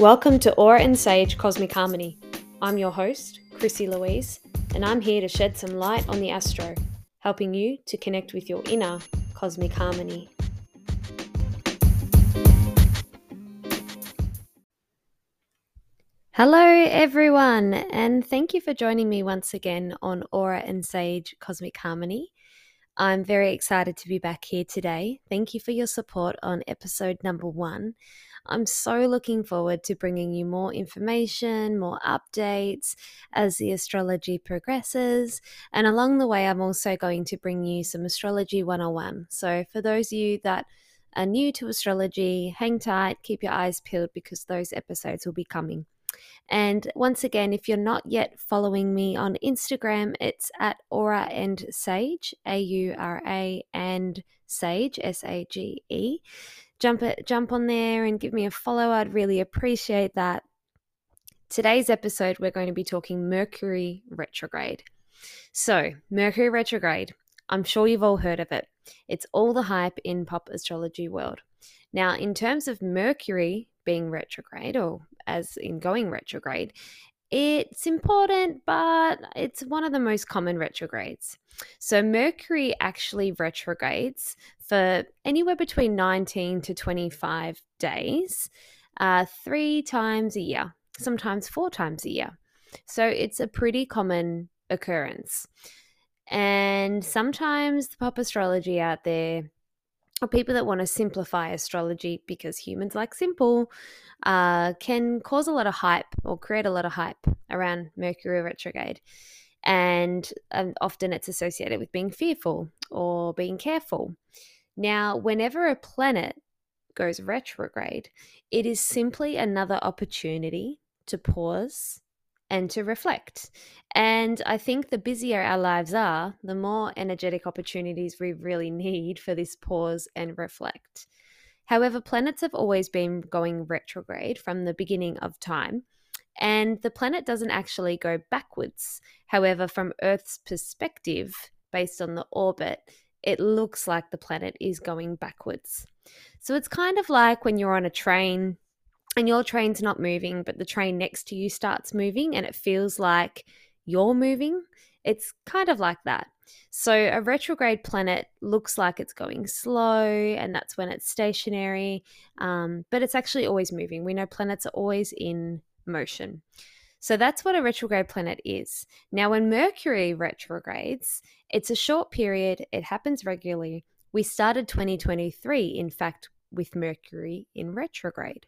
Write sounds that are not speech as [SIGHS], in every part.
Welcome to Aura and Sage Cosmic Harmony. I'm your host, Chrissy Louise, and I'm here to shed some light on the astro, helping you to connect with your inner cosmic harmony. Hello, everyone, and thank you for joining me once again on Aura and Sage Cosmic Harmony. I'm very excited to be back here today. Thank you for your support on episode number one. I'm so looking forward to bringing you more information, more updates as the astrology progresses. And along the way, I'm also going to bring you some astrology 101. So, for those of you that are new to astrology, hang tight, keep your eyes peeled because those episodes will be coming. And once again, if you're not yet following me on Instagram, it's at Aura and Sage, A U R A and Sage, S A G E. Jump it, jump on there and give me a follow. I'd really appreciate that. Today's episode, we're going to be talking Mercury retrograde. So, Mercury retrograde, I'm sure you've all heard of it. It's all the hype in pop astrology world. Now, in terms of Mercury being retrograde, or as in going retrograde, it's important, but it's one of the most common retrogrades. So, Mercury actually retrogrades for anywhere between 19 to 25 days, uh, three times a year, sometimes four times a year. So, it's a pretty common occurrence. And sometimes the pop astrology out there or people that want to simplify astrology because humans like simple uh, can cause a lot of hype or create a lot of hype around Mercury retrograde. And um, often it's associated with being fearful or being careful. Now, whenever a planet goes retrograde, it is simply another opportunity to pause and to reflect. And I think the busier our lives are, the more energetic opportunities we really need for this pause and reflect. However, planets have always been going retrograde from the beginning of time, and the planet doesn't actually go backwards. However, from Earth's perspective, based on the orbit, it looks like the planet is going backwards. So it's kind of like when you're on a train and your train's not moving, but the train next to you starts moving and it feels like you're moving. It's kind of like that. So, a retrograde planet looks like it's going slow, and that's when it's stationary, um, but it's actually always moving. We know planets are always in motion. So, that's what a retrograde planet is. Now, when Mercury retrogrades, it's a short period, it happens regularly. We started 2023, in fact, with Mercury in retrograde.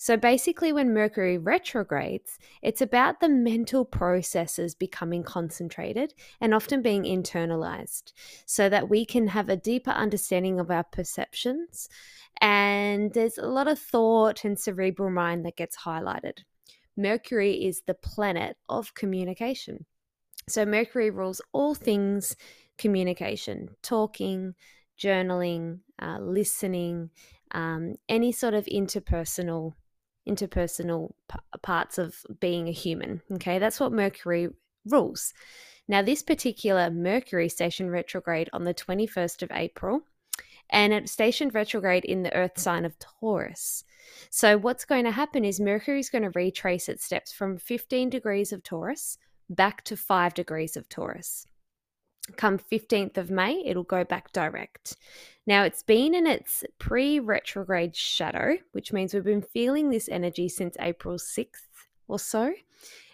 So basically, when Mercury retrogrades, it's about the mental processes becoming concentrated and often being internalized so that we can have a deeper understanding of our perceptions. And there's a lot of thought and cerebral mind that gets highlighted. Mercury is the planet of communication. So, Mercury rules all things communication, talking, journaling, uh, listening, um, any sort of interpersonal interpersonal p- parts of being a human. Okay, that's what Mercury rules. Now, this particular Mercury station retrograde on the 21st of April, and it stationed retrograde in the Earth sign of Taurus. So, what's going to happen is Mercury is going to retrace its steps from 15 degrees of Taurus back to 5 degrees of Taurus come 15th of May, it'll go back direct. Now, it's been in its pre retrograde shadow, which means we've been feeling this energy since April 6th or so,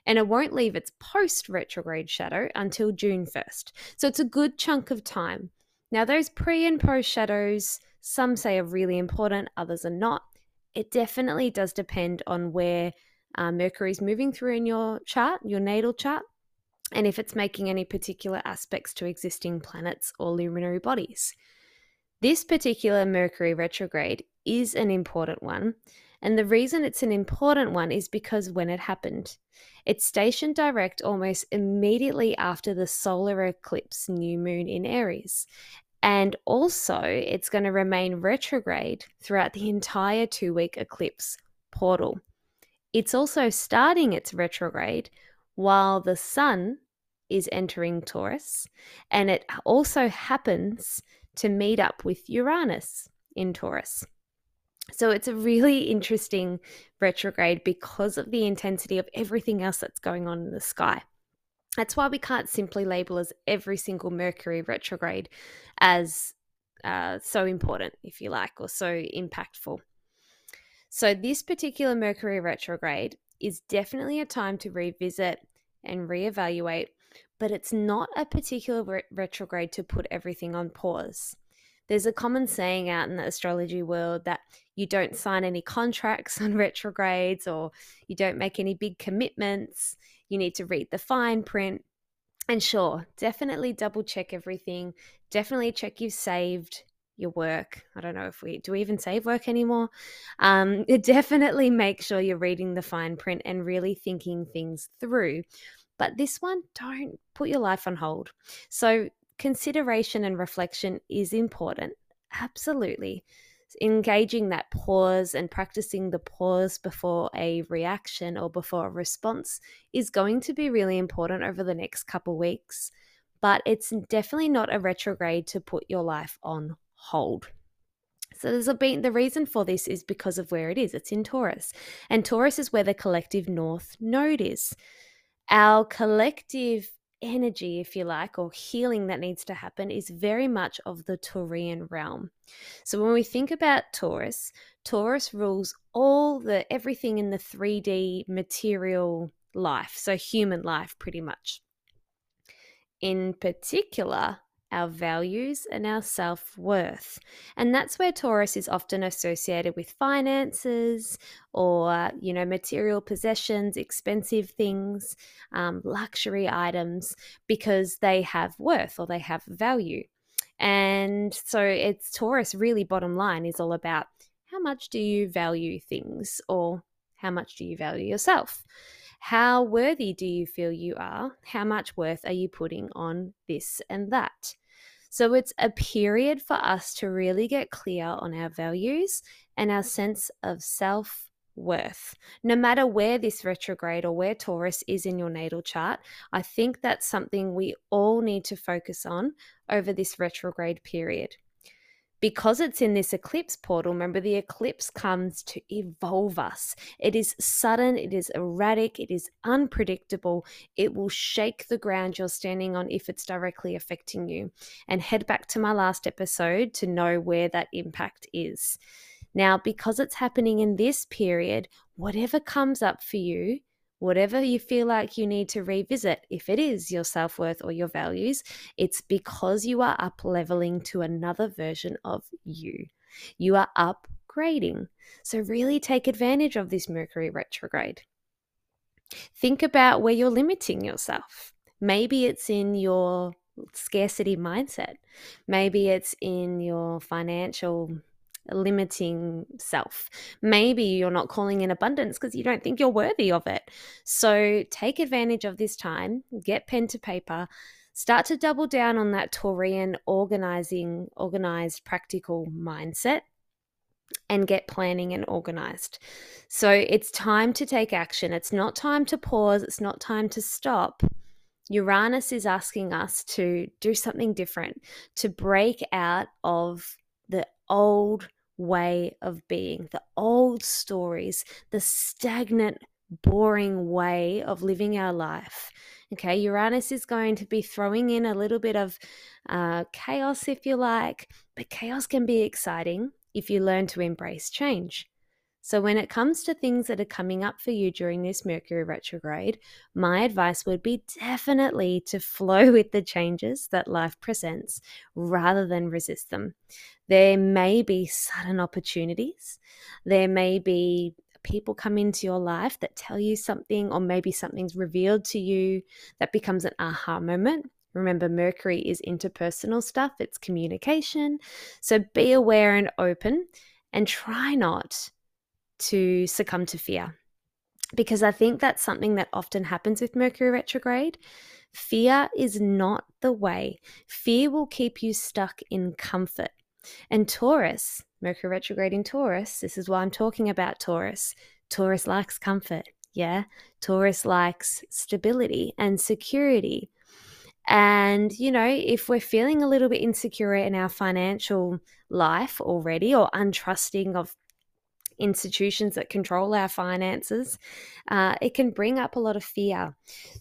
and it won't leave its post retrograde shadow until June 1st. So it's a good chunk of time. Now, those pre and post shadows, some say are really important, others are not. It definitely does depend on where uh, Mercury is moving through in your chart, your natal chart and if it's making any particular aspects to existing planets or luminary bodies. This particular Mercury retrograde is an important one, and the reason it's an important one is because when it happened, it stationed direct almost immediately after the solar eclipse new moon in Aries. And also, it's going to remain retrograde throughout the entire two week eclipse portal. It's also starting its retrograde while the sun is entering Taurus, and it also happens to meet up with Uranus in Taurus. So it's a really interesting retrograde because of the intensity of everything else that's going on in the sky. That's why we can't simply label as every single Mercury retrograde as uh, so important, if you like, or so impactful. So, this particular Mercury retrograde is definitely a time to revisit and reevaluate, but it's not a particular re- retrograde to put everything on pause. There's a common saying out in the astrology world that you don't sign any contracts [LAUGHS] on retrogrades or you don't make any big commitments. You need to read the fine print. And sure, definitely double check everything. Definitely check you've saved your work. I don't know if we do we even save work anymore. Um, [LAUGHS] definitely make sure you're reading the fine print and really thinking things through. But this one, don't put your life on hold. So consideration and reflection is important. Absolutely. Engaging that pause and practicing the pause before a reaction or before a response is going to be really important over the next couple weeks. But it's definitely not a retrograde to put your life on hold. So there's a been the reason for this is because of where it is. It's in Taurus. And Taurus is where the collective north node is. Our collective energy, if you like, or healing that needs to happen is very much of the Taurian realm. So when we think about Taurus, Taurus rules all the everything in the 3D material life, so human life pretty much. In particular, our values, and our self worth. And that's where Taurus is often associated with finances or, you know, material possessions, expensive things, um, luxury items, because they have worth or they have value. And so it's Taurus, really, bottom line, is all about how much do you value things or how much do you value yourself? How worthy do you feel you are? How much worth are you putting on this and that? So it's a period for us to really get clear on our values and our mm-hmm. sense of self worth. No matter where this retrograde or where Taurus is in your natal chart, I think that's something we all need to focus on over this retrograde period because it's in this eclipse portal, remember the eclipse comes to evolve us. It is sudden, it is erratic, it is unpredictable. It will shake the ground you're standing on if it's directly affecting you. And head back to my last episode to know where that impact is. Now, because it's happening in this period, whatever comes up for you, whatever you feel like you need to revisit, if it is your self worth or your values, it's because you are up leveling to another version of you. You are upgrading. So, really take advantage of this Mercury retrograde. Think about where you're limiting yourself. Maybe it's in your scarcity mindset, maybe it's in your financial limiting self. Maybe you're not calling in abundance because you don't think you're worthy of it. So take advantage of this time, get pen to paper, start to double down on that Taurian organizing, organized, practical mindset and get planning and organized. So it's time to take action. It's not time to pause, it's not time to stop. Uranus is asking us to do something different, to break out of the old way of being, the old stories, the stagnant, boring way of living our life. Okay, Uranus is going to be throwing in a little bit of uh, chaos, if you like, but chaos can be exciting if you learn to embrace change. So, when it comes to things that are coming up for you during this Mercury retrograde, my advice would be definitely to [LAUGHS] flow with the changes that life presents rather than resist them. There may be sudden opportunities, there may be people come into your life that tell you something, or maybe something's revealed to you that becomes an aha moment. Remember, Mercury is interpersonal stuff, it's communication. So be aware and open and try not to succumb to fear. Because I think that's something that often happens with Mercury retrograde. Fear is not the way. Fear will keep you stuck in comfort. And Taurus, Mercury retrograde in Taurus, this is why I'm talking about Taurus. Taurus likes comfort. Yeah. Taurus likes stability and security. And, you know, if we're feeling a little bit insecure in our financial life already or untrusting of institutions that control our finances, uh, it can bring up a lot of fear.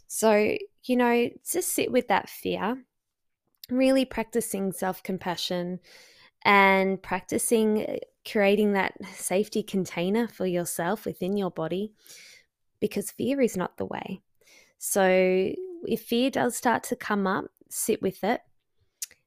So, you know, just sit with that fear, really practicing self compassion and practicing uh, creating that safety container for yourself within your body because fear is not the way. So, if fear does start to come up, sit with it.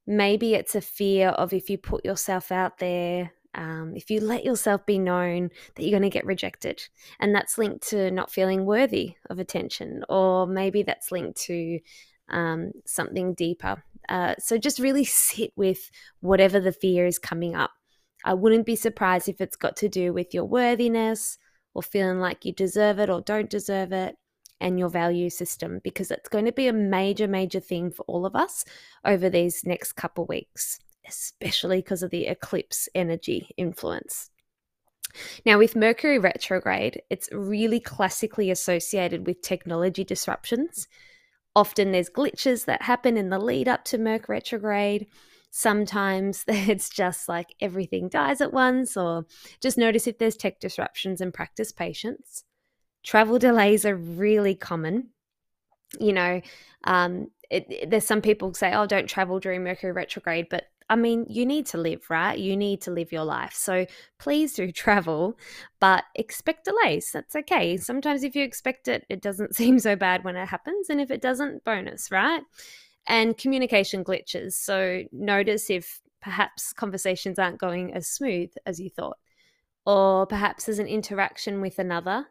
Maybe it's a fear of if you put yourself out there, um, if you let yourself be known that you're going to get rejected. And that's linked to not feeling worthy of attention, or maybe that's linked to um, something deeper. Uh, so just really sit with whatever the fear is coming up. I wouldn't be surprised if it's got to do with your worthiness or feeling like you deserve it or don't deserve it and your value system because it's going to be a major, major thing for all of us over these next couple weeks, especially because of the eclipse energy influence. Now, with Mercury retrograde, it's really classically associated with technology disruptions. Often there's glitches that happen in the lead up to Mercury retrograde. Sometimes [LAUGHS] it's just like everything dies at once, or just notice if there's tech disruptions and practice patience. Travel delays are really common. You know, um, it, it, there's some people say, oh, don't travel during Mercury retrograde, but I mean, you need to live, right? You need to live your life. So please do [LAUGHS] travel, but expect delays. That's okay. Sometimes if you expect it, it doesn't [LAUGHS] seem so bad when it happens. And if it doesn't, bonus, right? and communication glitches. So notice if perhaps conversations aren't going as smooth as you thought. Or perhaps there's an interaction with another,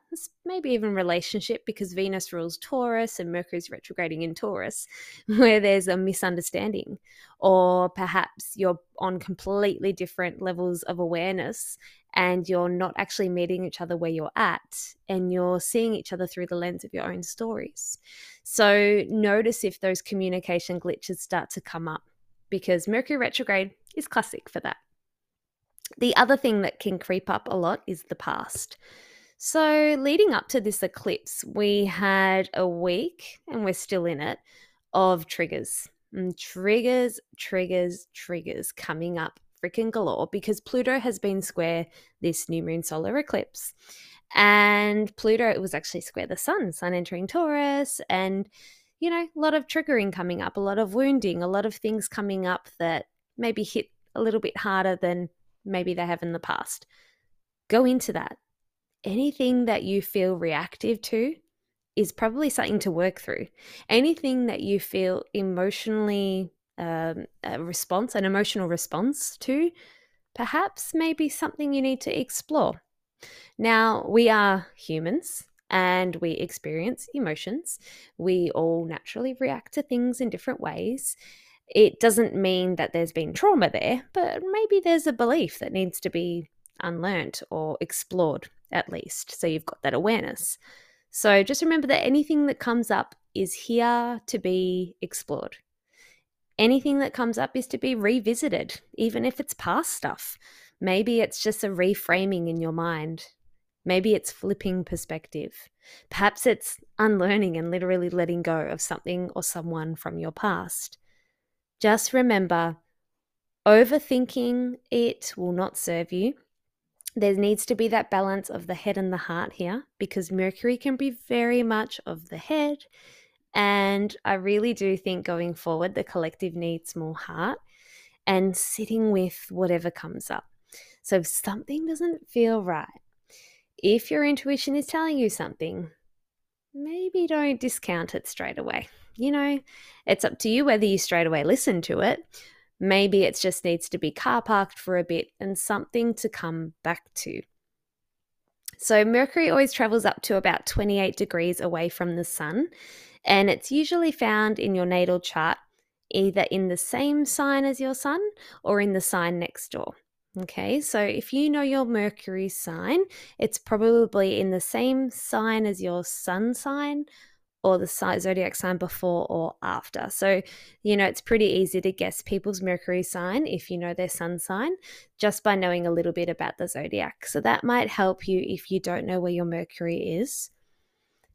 maybe even relationship because Venus rules Taurus and Mercury's retrograding in Taurus, [LAUGHS] where there's a misunderstanding. Or perhaps you're on completely different levels of awareness and you're not actually meeting each other where you're at and you're seeing each other through the lens of your own stories. So notice if those communication glitches start to come up because Mercury retrograde is classic for that. The other thing that can creep up a lot is the past. So, leading up to this eclipse, we had a week, and we're still in it, of triggers. And mm, triggers, triggers, triggers coming up freaking galore because Pluto has been square this new moon solar eclipse. And Pluto it was actually square the sun, sun entering Taurus, and you know, a lot of triggering coming up, a lot of wounding, a lot of things coming up that maybe hit a little bit harder than maybe they have in the past. Go into that. Anything that you feel reactive to is probably something to work through. Anything that you feel emotionally um, a response, an emotional response to, perhaps maybe something you need to explore. Now, we are humans and we experience emotions. We all naturally react to things in different ways. It doesn't mean that there's been trauma there, but maybe there's a belief that needs to be unlearned or explored at least. So you've got that awareness. So just remember that anything that comes up is here to be explored anything that comes up is to be revisited, even if it's past stuff. Maybe it's just a reframing in your mind. Maybe it's flipping perspective. Perhaps it's unlearning and literally letting go of something or someone from your past. Just remember overthinking it will not serve you. There needs to be that balance of the head and the heart here because Mercury can be very much of the head and I really do think going forward, the collective needs more heart and sitting with whatever comes up. So if something doesn't feel right, if your intuition is telling you something, maybe don't discount it straight away. You know, it's up to you whether you straight away listen to it. Maybe it just needs to be car parked for a bit and something to come back to. So, Mercury always travels up to about 28 degrees away from the sun, and it's usually found in your natal chart either in the same sign as your sun or in the sign next door. Okay, so if you know your Mercury sign, it's probably in the same sign as your sun sign or the zodiac sign before or after. So, you know, it's pretty easy to guess people's Mercury sign if you know their sun sign just by knowing a little bit about the zodiac. So, that might help you if you don't know where your Mercury is.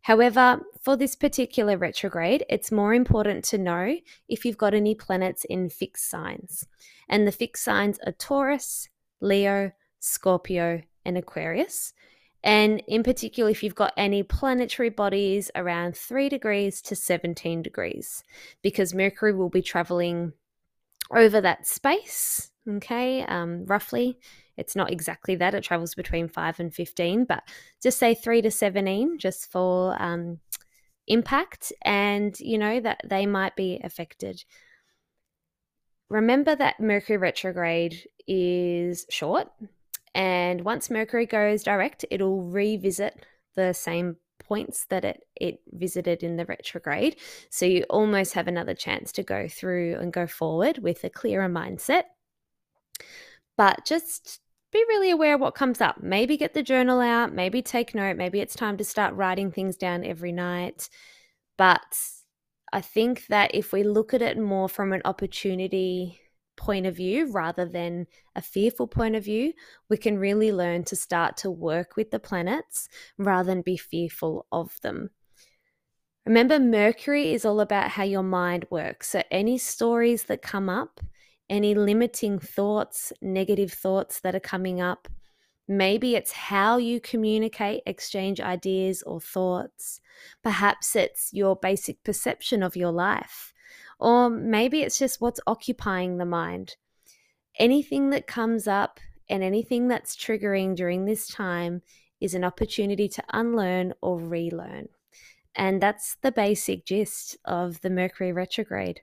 However, for this particular retrograde, it's more important to know if you've got any planets in fixed signs. And the fixed signs are Taurus, Leo, Scorpio, and Aquarius. And in particular, if you've got any planetary bodies around 3 degrees to 17 degrees, because Mercury will be traveling over that space, okay, um, roughly. It's not exactly that, it travels between 5 and 15, but just say 3 to 17 just for um, impact, and you know that they might be affected. Remember that Mercury retrograde is short, and once Mercury goes direct, it'll revisit the same points that it, it visited in the retrograde. So you almost have another chance to go through and go forward with a clearer mindset. But just be really aware of what comes up. Maybe get the journal out, maybe take note, maybe it's time to start writing things down every night. But I think that if we look at it more from an opportunity point of view rather than a fearful point of view, we can really learn to start to work with the planets rather than be fearful of them. Remember, Mercury is all about how your mind works. So, any stories that come up, any limiting thoughts, negative thoughts that are coming up, maybe it's how you communicate, exchange ideas or thoughts. Perhaps it's your basic perception of your life. Or maybe it's just what's occupying the mind. Anything that comes up and anything that's triggering during this time is an opportunity to unlearn or relearn. And that's the basic gist of the Mercury retrograde.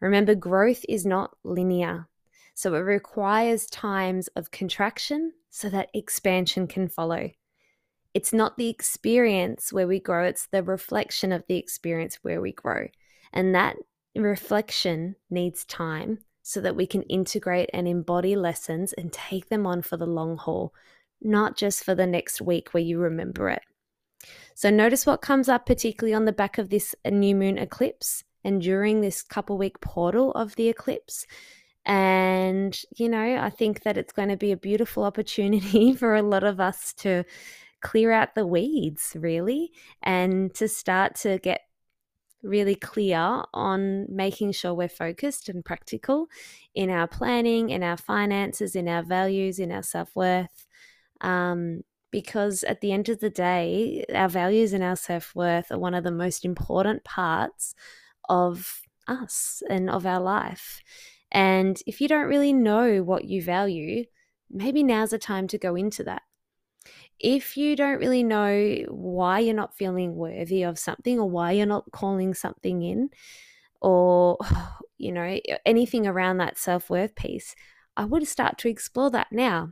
Remember, growth is not linear. So it requires times of contraction so that expansion can follow. It's not the experience where we grow, it's the reflection of the experience where we grow. And that reflection needs time so that we can integrate and embody lessons and take them on for the long haul, not just for the next week where you remember it. So, notice what comes up, particularly on the back of this new moon eclipse and during this couple week portal of the eclipse. And, you know, I think that it's going to be a beautiful opportunity [LAUGHS] for a lot of us to clear out the weeds, really, and to start to get really clear on making sure we're focused and practical in our planning, in our finances, in our values, in our self worth. Um, because at the end of the day, our values and our self worth are one of the most important parts of us and of our life. And if you don't really know what you value, maybe now's the time to go into that if you don't really know why you're not feeling worthy of something or why you're not calling something in or [SIGHS] you know anything around that self-worth piece i would start to explore that now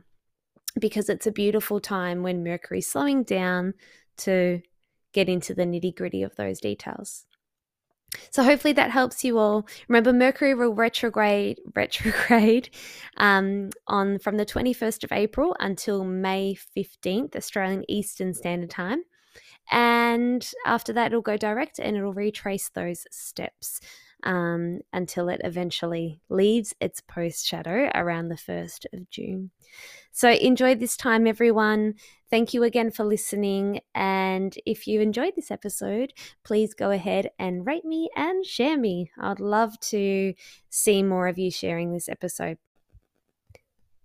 because it's a beautiful time when mercury's slowing down to get into the nitty-gritty of those details so hopefully that helps you all. Remember, Mercury will retrograde [LAUGHS] retrograde um, on from the 21st of April until May 15th, Australian Eastern Standard Time. And after that, it'll go direct and it'll retrace those steps um, until it eventually leaves its post shadow around the 1st of June. So enjoy this time, everyone. Thank you again for listening. And if you enjoyed this episode, please go ahead and rate me and share me. I'd love to see more of you sharing this episode.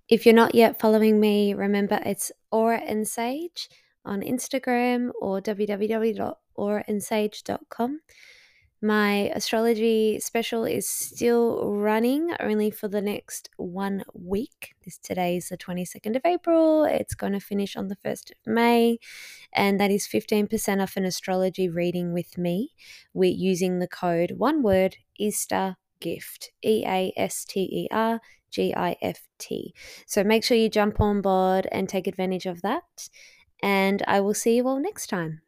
If you're not yet following me, remember it's Aura and Sage on Instagram or www.auraandsage.com. My astrology special is still running only for the next one week. This today is the 22nd of April. It's going to finish on the 1st of May, and that is 15% off an astrology reading with me. We're using the code one word Easter gift E A S T E R G I F T. So make sure you jump on board and take advantage of that. And I will see you all next time.